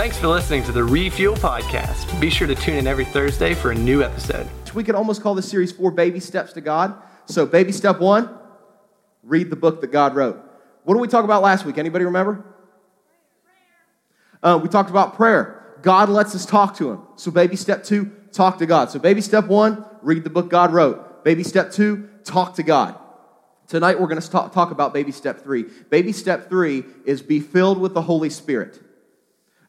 Thanks for listening to the Refuel Podcast. Be sure to tune in every Thursday for a new episode. We could almost call this series Four Baby Steps to God. So, baby step one, read the book that God wrote. What did we talk about last week? Anybody remember? Uh, we talked about prayer. God lets us talk to Him. So, baby step two, talk to God. So, baby step one, read the book God wrote. Baby step two, talk to God. Tonight, we're going to talk, talk about baby step three. Baby step three is be filled with the Holy Spirit.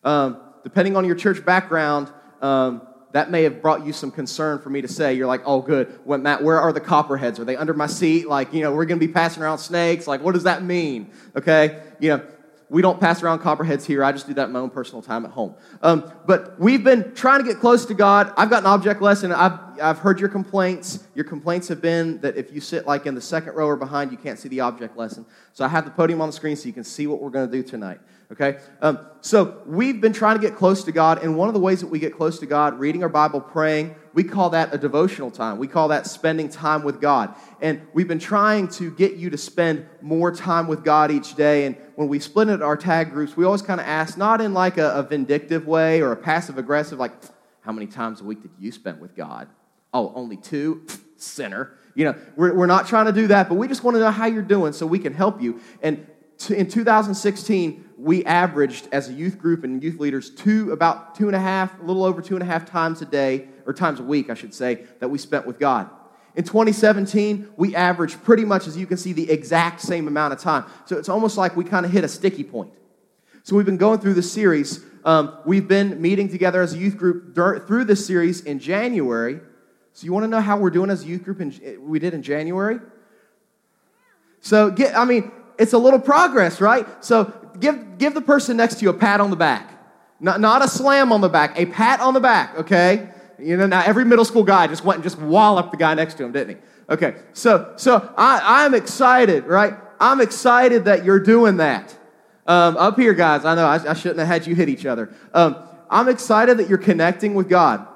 Um, depending on your church background, um, that may have brought you some concern for me to say. You're like, oh, good. Matt, where are the copperheads? Are they under my seat? Like, you know, we're going to be passing around snakes. Like, what does that mean? Okay? You know, we don't pass around copperheads here. I just do that in my own personal time at home. Um, but we've been trying to get close to God. I've got an object lesson. I've, I've heard your complaints. Your complaints have been that if you sit like in the second row or behind, you can't see the object lesson. So I have the podium on the screen so you can see what we're going to do tonight. Okay? Um, so we've been trying to get close to God, and one of the ways that we get close to God, reading our Bible, praying, we call that a devotional time. We call that spending time with God. And we've been trying to get you to spend more time with God each day. And when we split into our tag groups, we always kind of ask, not in like a, a vindictive way or a passive aggressive, like, how many times a week did you spend with God? Oh, only two? Sinner. You know, we're, we're not trying to do that, but we just want to know how you're doing so we can help you. And in 2016, we averaged as a youth group and youth leaders two, about two and a half, a little over two and a half times a day, or times a week, I should say, that we spent with God. In 2017, we averaged pretty much, as you can see, the exact same amount of time. So it's almost like we kind of hit a sticky point. So we've been going through this series. Um, we've been meeting together as a youth group through this series in January. So you want to know how we're doing as a youth group? In, we did in January. So get, I mean, it's a little progress, right? So give, give the person next to you a pat on the back. Not, not a slam on the back, a pat on the back, okay? You know, now every middle school guy just went and just walloped the guy next to him, didn't he? Okay, so, so I, I'm excited, right? I'm excited that you're doing that. Um, up here, guys, I know I, I, shouldn't have had you hit each other. Um, I'm excited that you're connecting with God.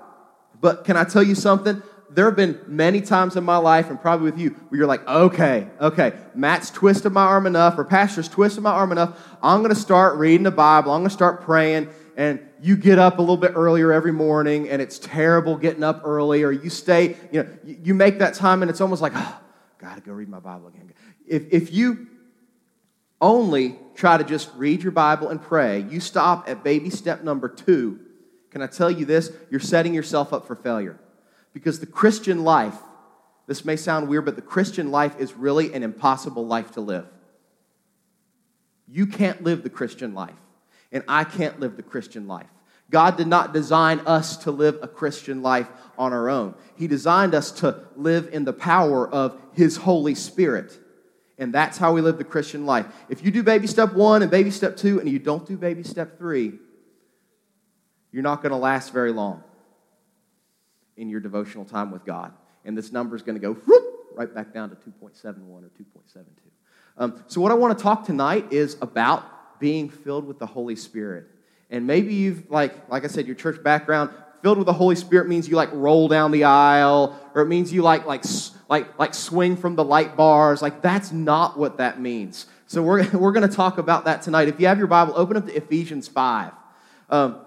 But can I tell you something? There have been many times in my life, and probably with you, where you're like, okay, okay, Matt's twisted my arm enough, or Pastor's twisted my arm enough. I'm going to start reading the Bible. I'm going to start praying. And you get up a little bit earlier every morning, and it's terrible getting up early, or you stay, you know, you make that time, and it's almost like, ah, oh, got to go read my Bible again. If, if you only try to just read your Bible and pray, you stop at baby step number two. Can I tell you this? You're setting yourself up for failure. Because the Christian life, this may sound weird, but the Christian life is really an impossible life to live. You can't live the Christian life, and I can't live the Christian life. God did not design us to live a Christian life on our own. He designed us to live in the power of His Holy Spirit. And that's how we live the Christian life. If you do baby step one and baby step two, and you don't do baby step three, you're not going to last very long in your devotional time with God. And this number is going to go whoop, right back down to 2.71 or 2.72. Um, so, what I want to talk tonight is about being filled with the Holy Spirit. And maybe you've, like, like I said, your church background, filled with the Holy Spirit means you like roll down the aisle, or it means you like, like, like, like swing from the light bars. Like, that's not what that means. So, we're, we're going to talk about that tonight. If you have your Bible, open up to Ephesians 5. Um,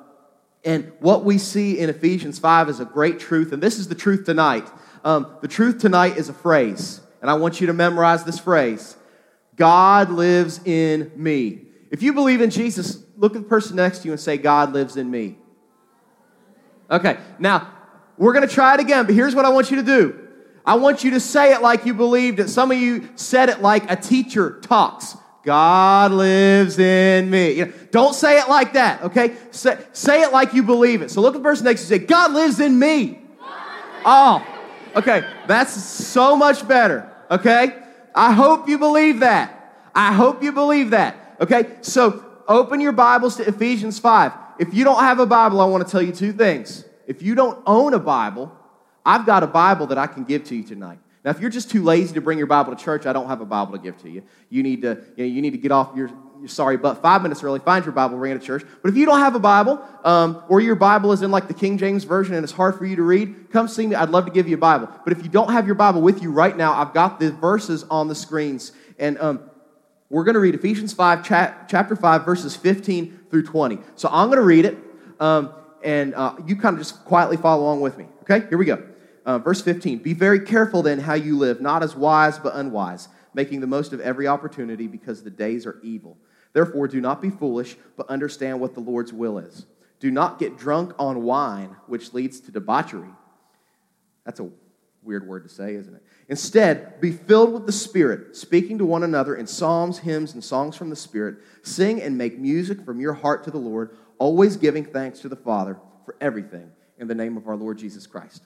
and what we see in Ephesians 5 is a great truth, and this is the truth tonight. Um, the truth tonight is a phrase, and I want you to memorize this phrase God lives in me. If you believe in Jesus, look at the person next to you and say, God lives in me. Okay, now we're going to try it again, but here's what I want you to do. I want you to say it like you believed it. Some of you said it like a teacher talks. God lives in me. You know, don't say it like that, okay? Say, say it like you believe it. So look at the person next to you and say, God lives in me. Oh, okay. That's so much better, okay? I hope you believe that. I hope you believe that, okay? So open your Bibles to Ephesians 5. If you don't have a Bible, I want to tell you two things. If you don't own a Bible, I've got a Bible that I can give to you tonight. Now, if you're just too lazy to bring your Bible to church, I don't have a Bible to give to you. You need to, you, know, you need to get off your, your sorry butt five minutes early, find your Bible, bring it to church. But if you don't have a Bible, um, or your Bible is in like the King James Version and it's hard for you to read, come see me. I'd love to give you a Bible. But if you don't have your Bible with you right now, I've got the verses on the screens. And um, we're going to read Ephesians 5, cha- chapter 5, verses 15 through 20. So I'm going to read it, um, and uh, you kind of just quietly follow along with me. Okay, here we go. Uh, verse 15 Be very careful then how you live, not as wise, but unwise, making the most of every opportunity because the days are evil. Therefore, do not be foolish, but understand what the Lord's will is. Do not get drunk on wine, which leads to debauchery. That's a weird word to say, isn't it? Instead, be filled with the Spirit, speaking to one another in psalms, hymns, and songs from the Spirit. Sing and make music from your heart to the Lord, always giving thanks to the Father for everything in the name of our Lord Jesus Christ.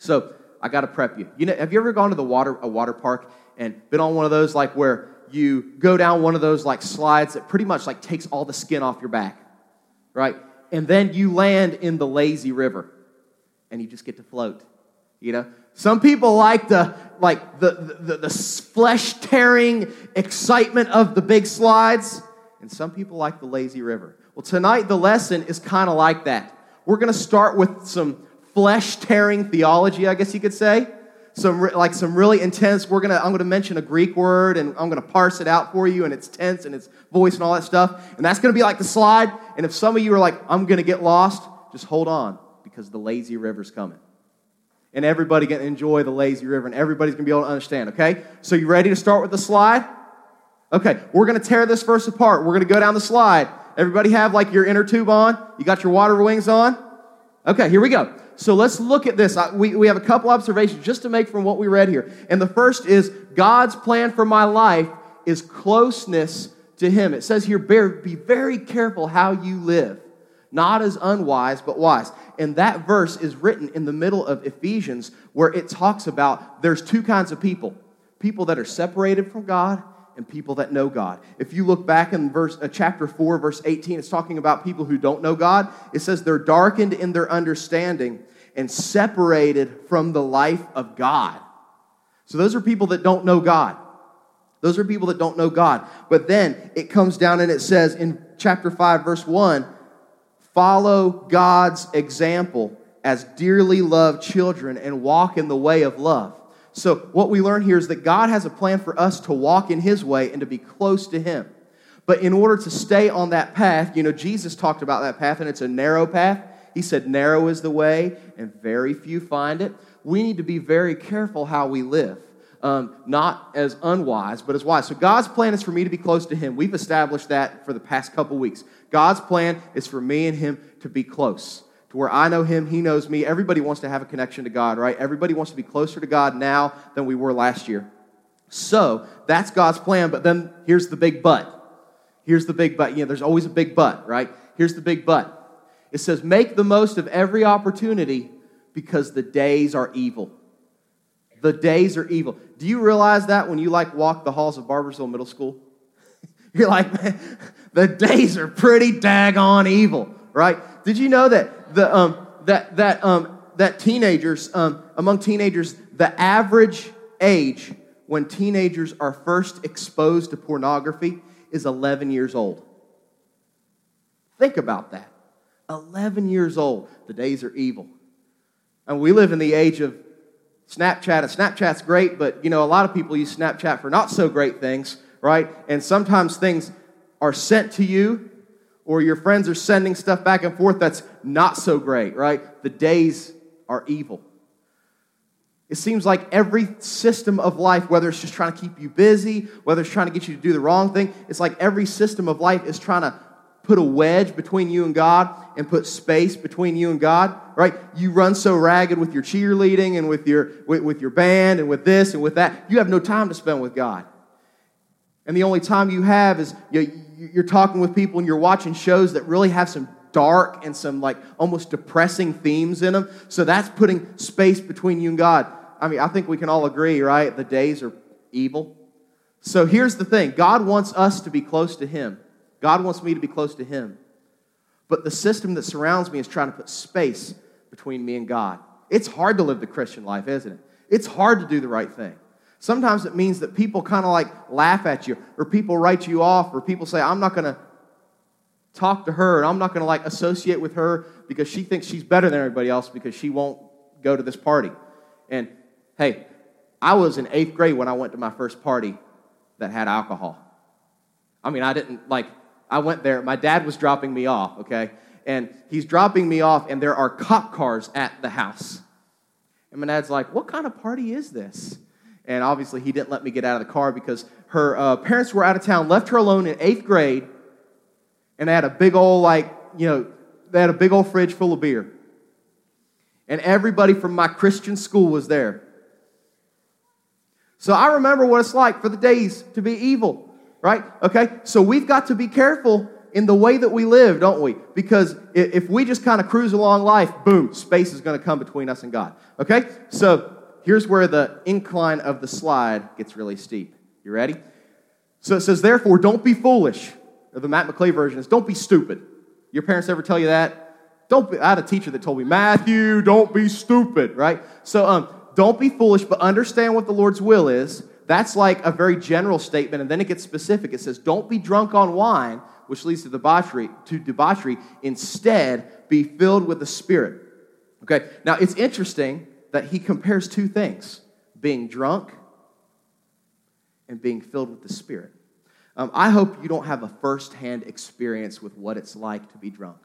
So, I got to prep you. You know, have you ever gone to the water a water park and been on one of those like where you go down one of those like slides that pretty much like takes all the skin off your back, right? And then you land in the lazy river and you just get to float. You know, some people like the like the the, the flesh tearing excitement of the big slides, and some people like the lazy river. Well, tonight the lesson is kind of like that. We're going to start with some flesh tearing theology, I guess you could say. Some like some really intense we're gonna i'm gonna mention a greek word and i'm gonna parse it out for you and its tense and its voice and all that stuff. And that's gonna be like the slide. And if some of you are like i'm gonna get lost just hold on because the lazy river's coming. And everybody can enjoy the lazy river and everybody's gonna be able to understand okay? So you ready to start with the slide? Okay we're gonna tear this verse apart. We're gonna go down the slide. Everybody have like your inner tube on? You got your water wings on? Okay here we go so let's look at this. We, we have a couple observations just to make from what we read here. And the first is God's plan for my life is closeness to Him. It says here, be very careful how you live, not as unwise, but wise. And that verse is written in the middle of Ephesians, where it talks about there's two kinds of people people that are separated from God and people that know God. If you look back in verse uh, chapter 4 verse 18 it's talking about people who don't know God. It says they're darkened in their understanding and separated from the life of God. So those are people that don't know God. Those are people that don't know God. But then it comes down and it says in chapter 5, verse 1 follow God's example as dearly loved children and walk in the way of love. So, what we learn here is that God has a plan for us to walk in His way and to be close to Him. But in order to stay on that path, you know, Jesus talked about that path, and it's a narrow path. He said, Narrow is the way, and very few find it. We need to be very careful how we live. Um, not as unwise, but as wise. So God's plan is for me to be close to Him. We've established that for the past couple weeks. God's plan is for me and Him to be close, to where I know Him, He knows me. Everybody wants to have a connection to God, right? Everybody wants to be closer to God now than we were last year. So that's God's plan, but then here's the big but. Here's the big but. You know, there's always a big but, right? Here's the big but. It says, Make the most of every opportunity because the days are evil. The days are evil. Do you realize that when you like walk the halls of Barboursville Middle School? You're like, man, the days are pretty daggone evil, right? Did you know that the um, that that um, that teenagers um, among teenagers the average age when teenagers are first exposed to pornography is 11 years old. Think about that. 11 years old. The days are evil. And we live in the age of Snapchat, and Snapchat's great, but you know, a lot of people use Snapchat for not so great things, right? And sometimes things are sent to you, or your friends are sending stuff back and forth that's not so great, right? The days are evil. It seems like every system of life, whether it's just trying to keep you busy, whether it's trying to get you to do the wrong thing, it's like every system of life is trying to put a wedge between you and God and put space between you and God, right? You run so ragged with your cheerleading and with your, with, with your band and with this and with that, you have no time to spend with God. And the only time you have is you, you're talking with people and you're watching shows that really have some dark and some like almost depressing themes in them. So that's putting space between you and God. I mean, I think we can all agree, right? The days are evil. So here's the thing God wants us to be close to Him. God wants me to be close to Him. But the system that surrounds me is trying to put space between me and God. It's hard to live the Christian life, isn't it? It's hard to do the right thing. Sometimes it means that people kind of like laugh at you, or people write you off, or people say, I'm not going to talk to her, and I'm not going to like associate with her because she thinks she's better than everybody else because she won't go to this party. And hey, I was in eighth grade when I went to my first party that had alcohol. I mean, I didn't like I went there. My dad was dropping me off, okay? And he's dropping me off, and there are cop cars at the house. And my dad's like, What kind of party is this? And obviously, he didn't let me get out of the car because her uh, parents were out of town, left her alone in eighth grade, and they had a big old, like, you know, they had a big old fridge full of beer. And everybody from my Christian school was there. So I remember what it's like for the days to be evil, right? Okay, so we've got to be careful in the way that we live, don't we? Because if we just kind of cruise along life, boom, space is going to come between us and God. Okay, so here's where the incline of the slide gets really steep. You ready? So it says, therefore, don't be foolish. Or the Matt McClay version is, don't be stupid. Your parents ever tell you that? Don't be, I had a teacher that told me, Matthew, don't be stupid, right? So um, don't be foolish, but understand what the Lord's will is. That's like a very general statement, and then it gets specific. It says, don't be drunk on wine, which leads to debauchery, to debauchery. Instead, be filled with the Spirit. Okay, now it's interesting that he compares two things being drunk and being filled with the Spirit. Um, I hope you don't have a firsthand experience with what it's like to be drunk.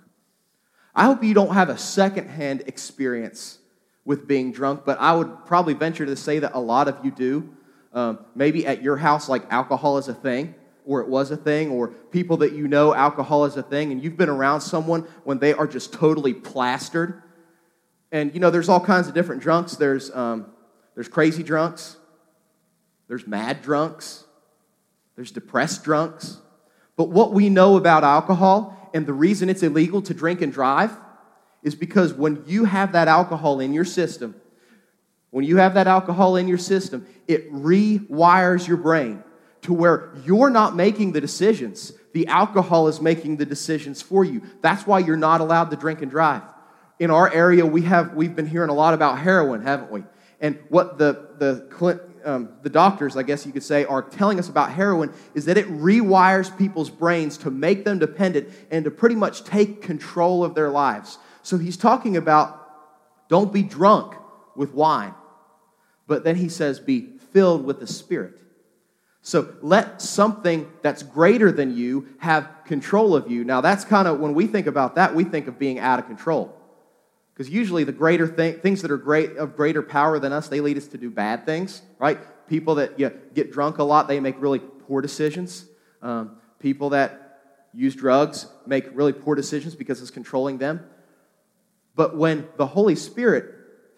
I hope you don't have a secondhand experience with being drunk, but I would probably venture to say that a lot of you do. Um, maybe at your house, like alcohol is a thing, or it was a thing, or people that you know, alcohol is a thing, and you've been around someone when they are just totally plastered and you know, there's all kinds of different drunks. There's, um, there's crazy drunks, there's mad drunks, there's depressed drunks. But what we know about alcohol and the reason it's illegal to drink and drive is because when you have that alcohol in your system, when you have that alcohol in your system, it rewires your brain to where you're not making the decisions. The alcohol is making the decisions for you. That's why you're not allowed to drink and drive in our area, we have, we've been hearing a lot about heroin, haven't we? And what the, the, um, the doctors, I guess you could say, are telling us about heroin is that it rewires people's brains to make them dependent and to pretty much take control of their lives. So he's talking about don't be drunk with wine, but then he says be filled with the Spirit. So let something that's greater than you have control of you. Now, that's kind of when we think about that, we think of being out of control. Because usually the greater thing, things that are great of greater power than us, they lead us to do bad things, right? People that you know, get drunk a lot, they make really poor decisions. Um, people that use drugs make really poor decisions because it's controlling them. But when the Holy Spirit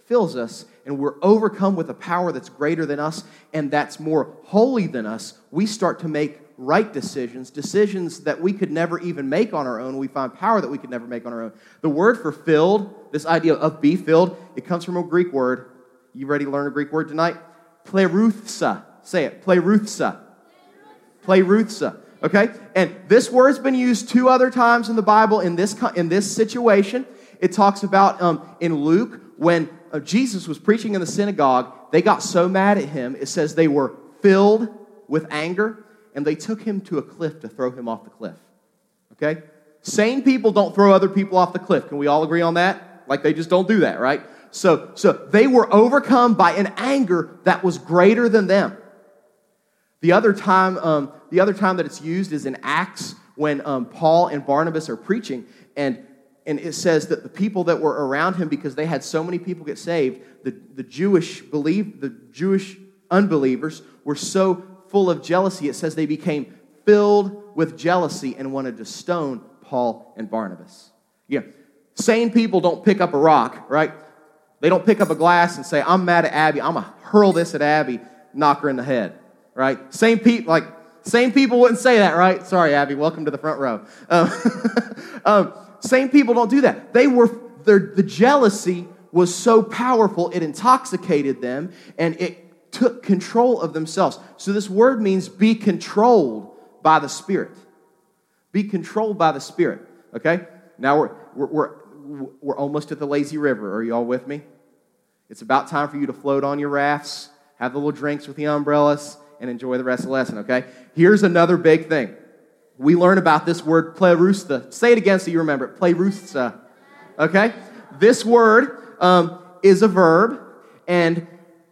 fills us and we're overcome with a power that's greater than us and that's more holy than us, we start to make right decisions, decisions that we could never even make on our own. We find power that we could never make on our own. The word for filled, this idea of be filled, it comes from a Greek word. You ready to learn a Greek word tonight? Pleruthsa. Say it. Pleruthsa. Pleruthsa. Okay? And this word's been used two other times in the Bible in this, in this situation. It talks about um, in Luke when uh, Jesus was preaching in the synagogue, they got so mad at him, it says they were filled with anger and they took him to a cliff to throw him off the cliff. Okay? Sane people don't throw other people off the cliff. Can we all agree on that? Like they just don't do that, right? So, so they were overcome by an anger that was greater than them. The other time, um, the other time that it's used is in Acts when um, Paul and Barnabas are preaching, and and it says that the people that were around him, because they had so many people get saved, the, the Jewish believe the Jewish unbelievers were so full of jealousy, it says they became filled with jealousy and wanted to stone Paul and Barnabas. Yeah. Sane people don't pick up a rock, right? They don't pick up a glass and say, I'm mad at Abby. I'm going to hurl this at Abby, knock her in the head, right? Same people, like, same people wouldn't say that, right? Sorry, Abby, welcome to the front row. Um, um, same people don't do that. They were, the jealousy was so powerful, it intoxicated them, and it took control of themselves. So this word means be controlled by the Spirit. Be controlled by the Spirit. Okay? Now we're, we're, we're, we're almost at the lazy river. Are you all with me? It's about time for you to float on your rafts, have the little drinks with the umbrellas, and enjoy the rest of the lesson, okay? Here's another big thing. We learn about this word plerusta. Say it again so you remember it. Plerusta. Okay? This word um, is a verb, and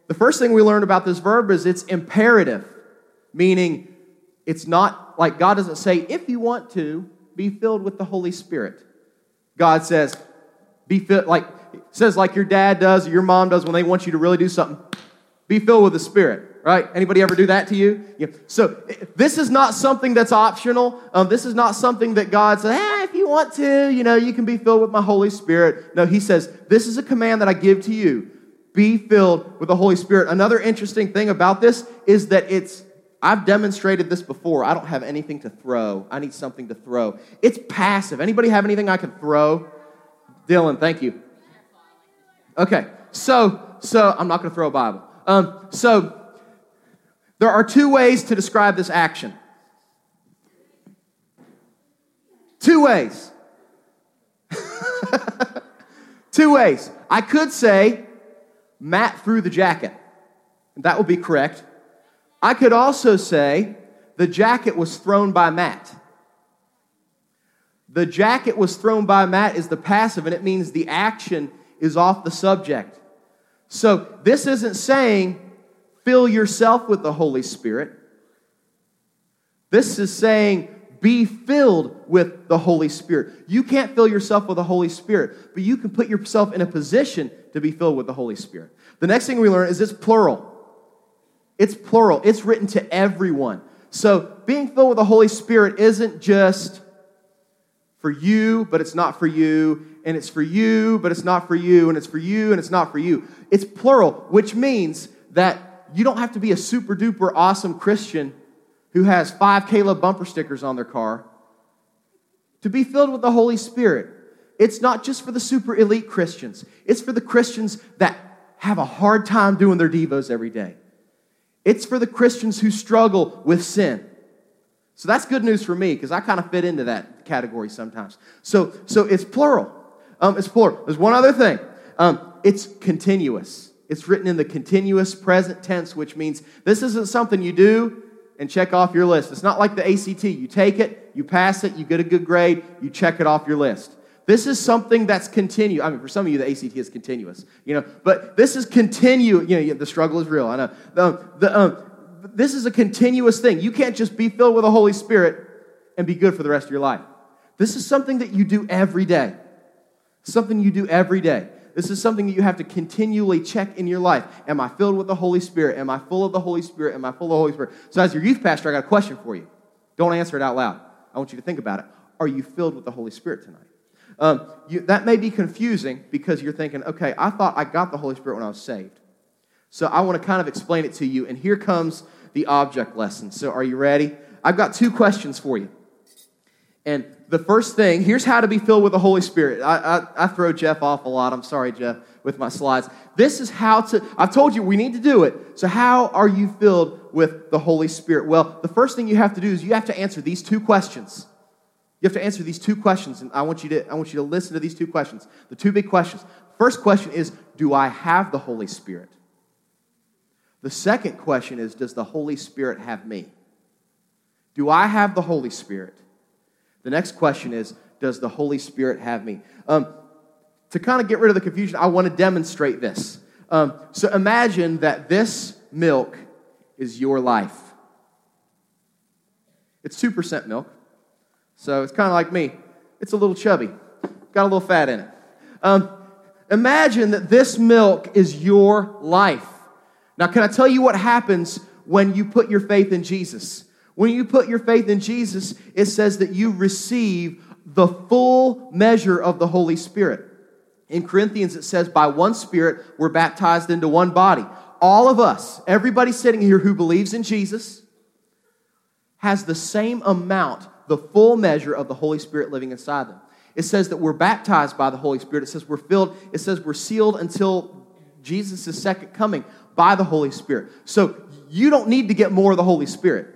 the first thing we learned about this verb is it's imperative, meaning it's not like God doesn't say, if you want to, be filled with the Holy Spirit. God says, be filled, like, says like your dad does or your mom does when they want you to really do something. Be filled with the Spirit right? Anybody ever do that to you? Yeah. So this is not something that's optional. Um, this is not something that God says, eh, if you want to, you know, you can be filled with my Holy Spirit. No, He says, this is a command that I give to you. Be filled with the Holy Spirit. Another interesting thing about this is that it's, I've demonstrated this before. I don't have anything to throw. I need something to throw. It's passive. Anybody have anything I can throw? Dylan, thank you. Okay, so so I'm not going to throw a Bible. Um, so there are two ways to describe this action. Two ways. two ways. I could say Matt threw the jacket. That would be correct. I could also say the jacket was thrown by Matt. The jacket was thrown by Matt is the passive, and it means the action is off the subject. So this isn't saying fill yourself with the Holy Spirit. This is saying, be filled with the Holy Spirit. You can't fill yourself with the Holy Spirit, but you can put yourself in a position to be filled with the Holy Spirit. The next thing we learn is it's plural. It's plural, it's written to everyone. So being filled with the Holy Spirit isn't just for you, but it's not for you, and it's for you, but it's not for you, and it's for you, and it's not for you. It's plural, which means that you don't have to be a super duper awesome Christian who has five K-LOVE bumper stickers on their car to be filled with the Holy Spirit. It's not just for the super elite Christians, it's for the Christians that have a hard time doing their Devos every day. It's for the Christians who struggle with sin. So that's good news for me because I kind of fit into that category sometimes. So, so it's plural. Um, it's plural. There's one other thing. Um, it's continuous. It's written in the continuous present tense, which means this isn't something you do and check off your list. It's not like the ACT. You take it, you pass it, you get a good grade, you check it off your list. This is something that's continuous. I mean, for some of you, the ACT is continuous, you know, but this is continue. You know, the struggle is real. I know. The, um, this is a continuous thing. You can't just be filled with the Holy Spirit and be good for the rest of your life. This is something that you do every day. Something you do every day. This is something that you have to continually check in your life. Am I filled with the Holy Spirit? Am I full of the Holy Spirit? Am I full of the Holy Spirit? So, as your youth pastor, I got a question for you. Don't answer it out loud. I want you to think about it. Are you filled with the Holy Spirit tonight? Um, you, that may be confusing because you're thinking, okay, I thought I got the Holy Spirit when I was saved. So, I want to kind of explain it to you. And here comes the object lesson. So, are you ready? I've got two questions for you. And the first thing, here's how to be filled with the Holy Spirit. I, I, I, throw Jeff off a lot. I'm sorry, Jeff, with my slides. This is how to, I've told you we need to do it. So, how are you filled with the Holy Spirit? Well, the first thing you have to do is you have to answer these two questions. You have to answer these two questions, and I want you to, I want you to listen to these two questions. The two big questions. First question is Do I have the Holy Spirit? The second question is Does the Holy Spirit have me? Do I have the Holy Spirit? The next question is Does the Holy Spirit have me? Um, to kind of get rid of the confusion, I want to demonstrate this. Um, so imagine that this milk is your life. It's 2% milk, so it's kind of like me. It's a little chubby, got a little fat in it. Um, imagine that this milk is your life. Now, can I tell you what happens when you put your faith in Jesus? When you put your faith in Jesus, it says that you receive the full measure of the Holy Spirit. In Corinthians, it says, by one Spirit, we're baptized into one body. All of us, everybody sitting here who believes in Jesus, has the same amount, the full measure of the Holy Spirit living inside them. It says that we're baptized by the Holy Spirit. It says we're filled. It says we're sealed until Jesus' second coming by the Holy Spirit. So you don't need to get more of the Holy Spirit.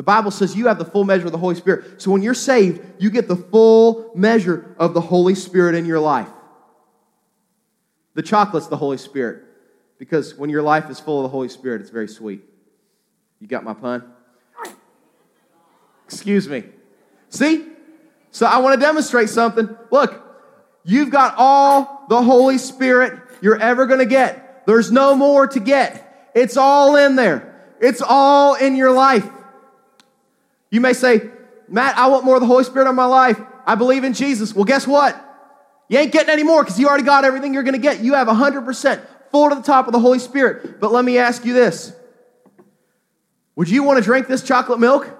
The Bible says you have the full measure of the Holy Spirit. So when you're saved, you get the full measure of the Holy Spirit in your life. The chocolate's the Holy Spirit because when your life is full of the Holy Spirit, it's very sweet. You got my pun? Excuse me. See? So I want to demonstrate something. Look, you've got all the Holy Spirit you're ever going to get. There's no more to get. It's all in there. It's all in your life. You may say, Matt, I want more of the Holy Spirit in my life. I believe in Jesus. Well, guess what? You ain't getting any more because you already got everything you're going to get. You have 100% full to the top of the Holy Spirit. But let me ask you this Would you want to drink this chocolate milk?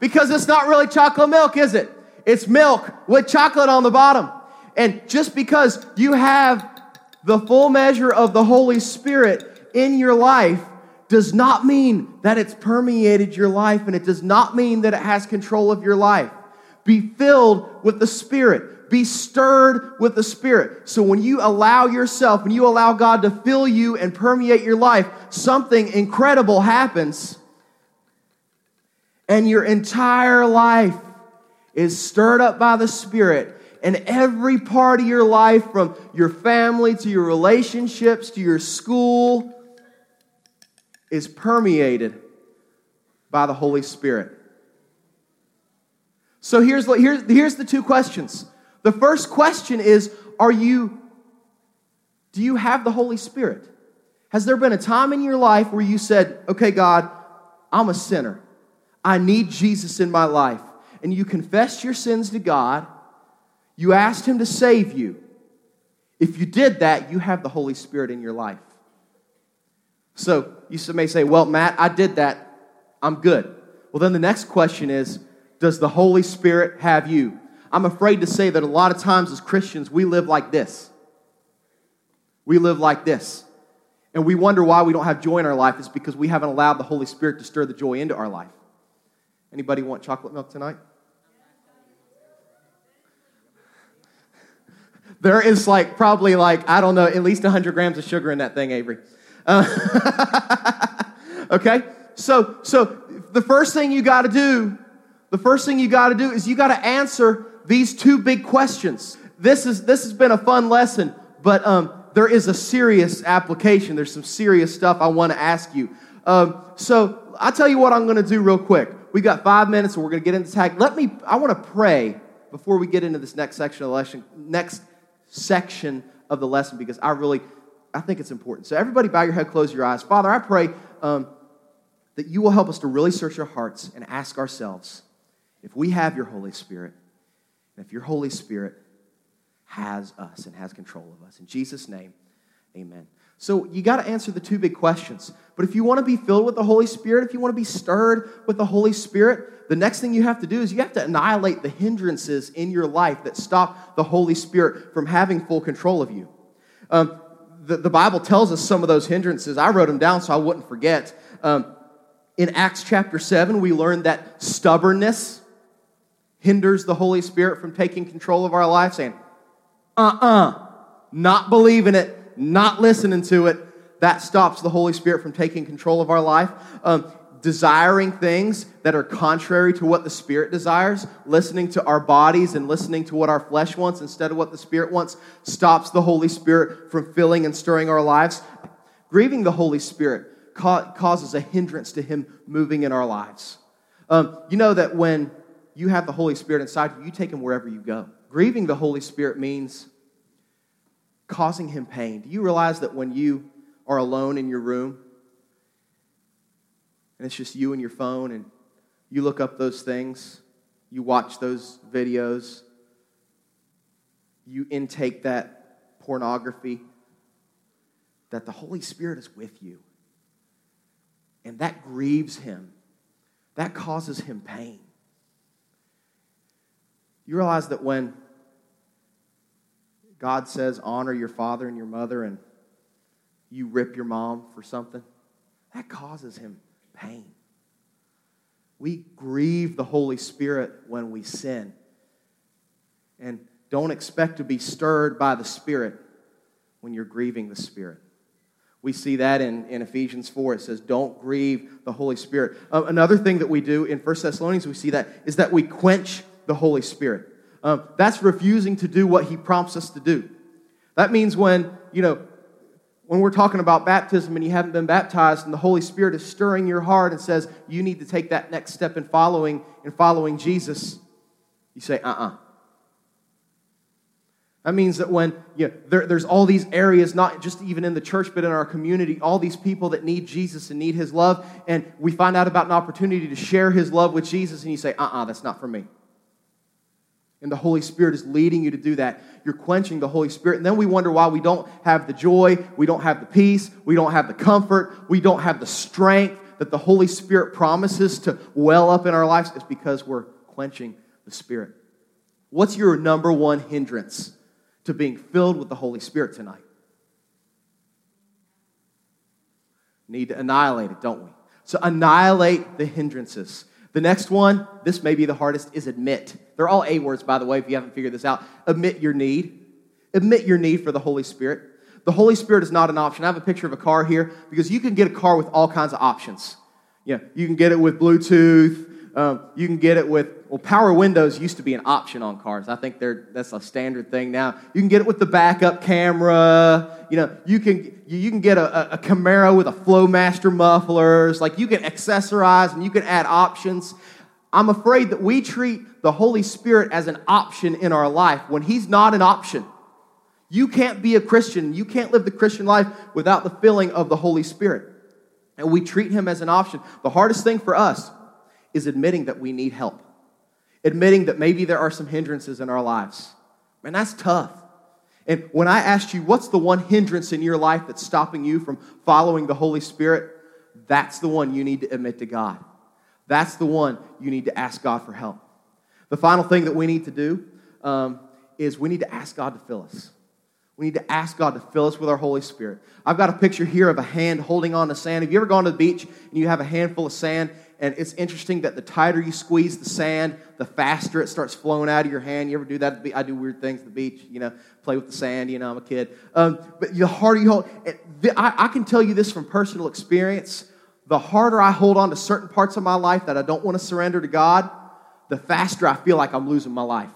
Because it's not really chocolate milk, is it? It's milk with chocolate on the bottom. And just because you have the full measure of the Holy Spirit in your life does not mean that it's permeated your life and it does not mean that it has control of your life. Be filled with the Spirit. Be stirred with the Spirit. So when you allow yourself, when you allow God to fill you and permeate your life, something incredible happens. And your entire life is stirred up by the Spirit and every part of your life, from your family to your relationships to your school, is permeated by the Holy Spirit. So here's, here's, here's the two questions. The first question is Are you, do you have the Holy Spirit? Has there been a time in your life where you said, Okay, God, I'm a sinner. I need Jesus in my life. And you confessed your sins to God you asked Him to save you. If you did that, you have the Holy Spirit in your life. So you may say, Well, Matt, I did that. I'm good. Well, then the next question is Does the Holy Spirit have you? I'm afraid to say that a lot of times as Christians, we live like this. We live like this. And we wonder why we don't have joy in our life. It's because we haven't allowed the Holy Spirit to stir the joy into our life. Anybody want chocolate milk tonight? There is like probably like, I don't know, at least 100 grams of sugar in that thing, Avery. Okay? So, so the first thing you got to do, the first thing you got to do is you got to answer these two big questions. This is this has been a fun lesson, but um, there is a serious application. There's some serious stuff I want to ask you. Um, so I'll tell you what I'm going to do real quick. We got five minutes, and we're going to get into tag. Let me. I want to pray before we get into this next section of the lesson. Next section of the lesson because I really, I think it's important. So, everybody, bow your head, close your eyes. Father, I pray um, that you will help us to really search our hearts and ask ourselves if we have your Holy Spirit, and if your Holy Spirit has us and has control of us. In Jesus' name, amen. So you got to answer the two big questions. But if you want to be filled with the Holy Spirit, if you want to be stirred with the Holy Spirit, the next thing you have to do is you have to annihilate the hindrances in your life that stop the Holy Spirit from having full control of you. Um, the, the, Bible tells us some of those hindrances. I wrote them down so I wouldn't forget. Um, in Acts chapter 7, we learned that stubbornness hinders the Holy Spirit from taking control of our life, saying, uh uh-uh, uh, not believing it, not listening to it, that stops the Holy Spirit from taking control of our life. Um, desiring things that are contrary to what the Spirit desires, listening to our bodies and listening to what our flesh wants instead of what the Spirit wants, stops the Holy Spirit from filling and stirring our lives. Grieving the Holy Spirit ca- causes a hindrance to Him moving in our lives. Um, you know that when you have the Holy Spirit inside you, you take Him wherever you go. Grieving the Holy Spirit means causing him pain. Do you realize that when you are alone in your room and it's just you and your phone and you look up those things, you watch those videos, you intake that pornography, that the Holy Spirit is with you. And that grieves him, that causes him pain. You realize that when God says, honor your father and your mother, and you rip your mom for something, that causes him pain. We grieve the Holy Spirit when we sin. And don't expect to be stirred by the Spirit when you're grieving the Spirit. We see that in, in Ephesians 4. It says, Don't grieve the Holy Spirit. Uh, another thing that we do in 1 Thessalonians, we see that, is that we quench the Holy Spirit. Um, that's refusing to do what he prompts us to do. That means when, you know, when we're talking about baptism and you haven't been baptized and the Holy Spirit is stirring your heart and says you need to take that next step in following in following Jesus, you say, uh-uh. That means that when you know, there, there's all these areas, not just even in the church, but in our community, all these people that need Jesus and need His love, and we find out about an opportunity to share His love with Jesus, and you say, uh uh-uh, uh, that's not for me. And the Holy Spirit is leading you to do that. You're quenching the Holy Spirit. And then we wonder why we don't have the joy, we don't have the peace, we don't have the comfort, we don't have the strength that the Holy Spirit promises to well up in our lives. It's because we're quenching the Spirit. What's your number one hindrance to being filled with the Holy Spirit tonight? Need to annihilate it, don't we? So annihilate the hindrances. The next one, this may be the hardest, is admit. They're all A words, by the way, if you haven't figured this out. Admit your need. Admit your need for the Holy Spirit. The Holy Spirit is not an option. I have a picture of a car here because you can get a car with all kinds of options. Yeah, you can get it with Bluetooth. Um, you can get it with well, power windows used to be an option on cars. I think they're that's a standard thing now. You can get it with the backup camera. You know, you can you can get a, a Camaro with a Flowmaster mufflers. Like you can accessorize and you can add options. I'm afraid that we treat the Holy Spirit as an option in our life when He's not an option. You can't be a Christian. You can't live the Christian life without the filling of the Holy Spirit. And we treat Him as an option. The hardest thing for us is admitting that we need help, admitting that maybe there are some hindrances in our lives. Man, that's tough. And when I asked you, what's the one hindrance in your life that's stopping you from following the Holy Spirit? That's the one you need to admit to God. That's the one you need to ask God for help. The final thing that we need to do um, is we need to ask God to fill us. We need to ask God to fill us with our Holy Spirit. I've got a picture here of a hand holding on to sand. Have you ever gone to the beach and you have a handful of sand? And it's interesting that the tighter you squeeze the sand, the faster it starts flowing out of your hand. You ever do that? I do weird things at the beach, you know, play with the sand. You know, I'm a kid. Um, but the harder you hold, I, I can tell you this from personal experience. The harder I hold on to certain parts of my life that I don't want to surrender to God, the faster I feel like I'm losing my life.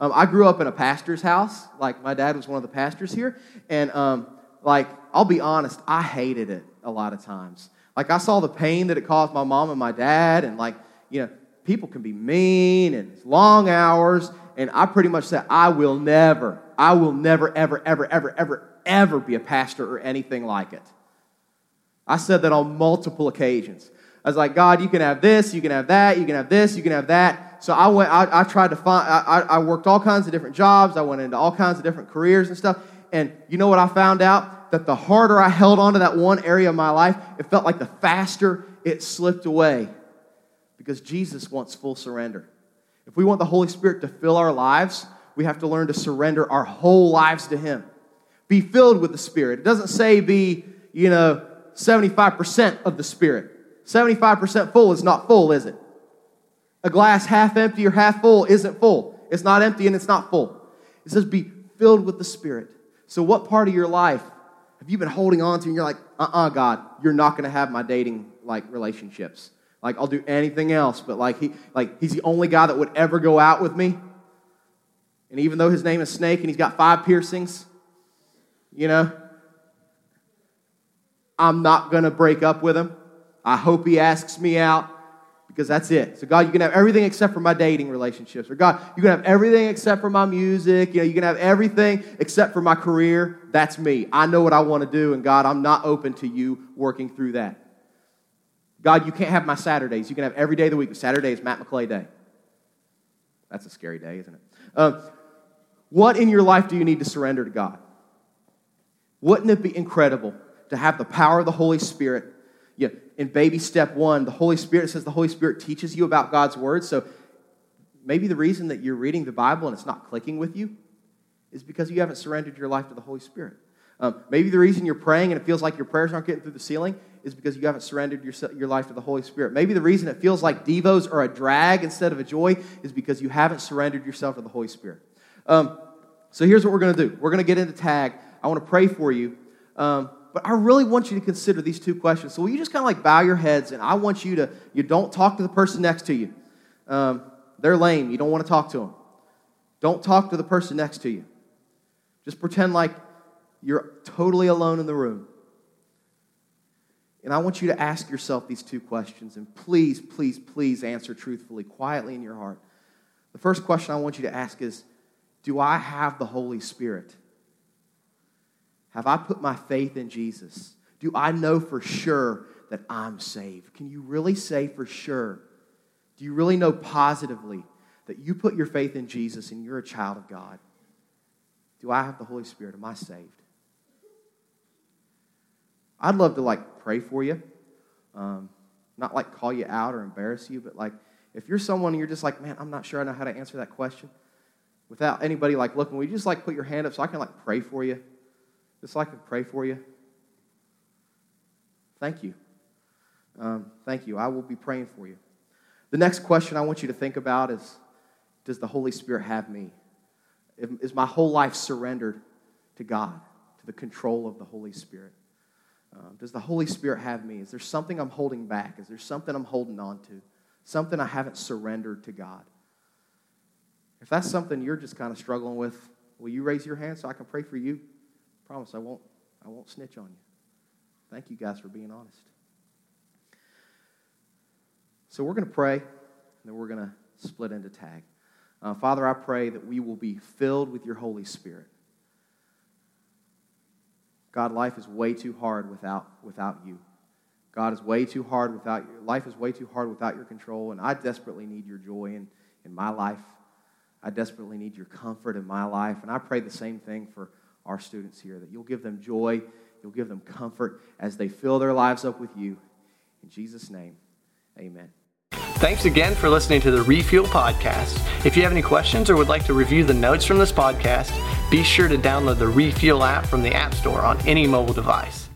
Um, I grew up in a pastor's house. Like, my dad was one of the pastors here. And, um, like, I'll be honest, I hated it a lot of times. Like, I saw the pain that it caused my mom and my dad. And, like, you know, people can be mean and long hours. And I pretty much said, I will never, I will never, ever, ever, ever, ever, ever be a pastor or anything like it. I said that on multiple occasions. I was like, God, you can have this, you can have that, you can have this, you can have that. So I went, I, I tried to find, I, I worked all kinds of different jobs. I went into all kinds of different careers and stuff. And you know what I found out? That the harder I held on to that one area of my life, it felt like the faster it slipped away. Because Jesus wants full surrender. If we want the Holy Spirit to fill our lives, we have to learn to surrender our whole lives to Him. Be filled with the Spirit. It doesn't say be, you know, 75% of the Spirit. 75% full is not full, is it? a glass half empty or half full isn't full. It's not empty and it's not full. It says be filled with the Spirit. So, what part of your life have you been holding on to and you're like, uh uh-uh, uh God, you're not going to have my dating like relationships. Like, I'll do anything else, but like, he, like, he's the only guy that would ever go out with me. And even though his name is Snake and he's got five piercings, you know, I'm not going to break up with him. I hope he asks me out because that's it. So, God, you can have everything except for my dating relationships. Or, God, you can have everything except for my music. You know, you can have everything except for my career. That's me. I know what I want to do, and God, I'm not open to you working through that. God, you can't have my Saturdays. You can have every day of the week. Saturday is Matt McClay Day. That's a scary day, isn't it? Uh, what in your life do you need to surrender to God? Wouldn't it be incredible to have the power of the Holy Spirit in baby step one, the Holy Spirit says the Holy Spirit teaches you about God's word. So maybe the reason that you're reading the Bible and it's not clicking with you is because you haven't surrendered your life to the Holy Spirit. Um, maybe the reason you're praying and it feels like your prayers aren't getting through the ceiling is because you haven't surrendered your, your life to the Holy Spirit. Maybe the reason it feels like Devos are a drag instead of a joy is because you haven't surrendered yourself to the Holy Spirit. Um, so here's what we're going to do we're going to get into tag. I want to pray for you. Um, but I really want you to consider these two questions. So will you just kind of like bow your heads and I want you to, you don't talk to the person next to you. Um, they're lame. You don't want to talk to them. Don't talk to the person next to you. Just pretend like you're totally alone in the room. And I want you to ask yourself these two questions. And please, please, please answer truthfully, quietly in your heart. The first question I want you to ask is Do I have the Holy Spirit? Have I put my faith in Jesus? Do I know for sure that I'm saved? Can you really say for sure? Do you really know positively that you put your faith in Jesus and you're a child of God? Do I have the Holy Spirit? Am I saved? I'd love to like pray for you. Um, not like call you out or embarrass you, but like if you're someone and you're just like, man, I'm not sure I know how to answer that question, without anybody like looking, you just like put your hand up so I can like pray for you? Just so I can pray for you. Thank you. Um, thank you. I will be praying for you. The next question I want you to think about is Does the Holy Spirit have me? Is my whole life surrendered to God, to the control of the Holy Spirit? Um, does the Holy Spirit have me? Is there something I'm holding back? Is there something I'm holding on to? Something I haven't surrendered to God? If that's something you're just kind of struggling with, will you raise your hand so I can pray for you? Promise I won't, I won't snitch on you. Thank you guys for being honest. So we're going to pray, and then we're going to split into tag. Uh, Father, I pray that we will be filled with your Holy Spirit. God, life is way too hard without, without you. God is way too hard without your life is way too hard without your control, and I desperately need your joy in, in my life. I desperately need your comfort in my life. And I pray the same thing for our students here that you'll give them joy, you'll give them comfort as they fill their lives up with you. In Jesus' name, amen. Thanks again for listening to the Refuel Podcast. If you have any questions or would like to review the notes from this podcast, be sure to download the Refuel app from the App Store on any mobile device.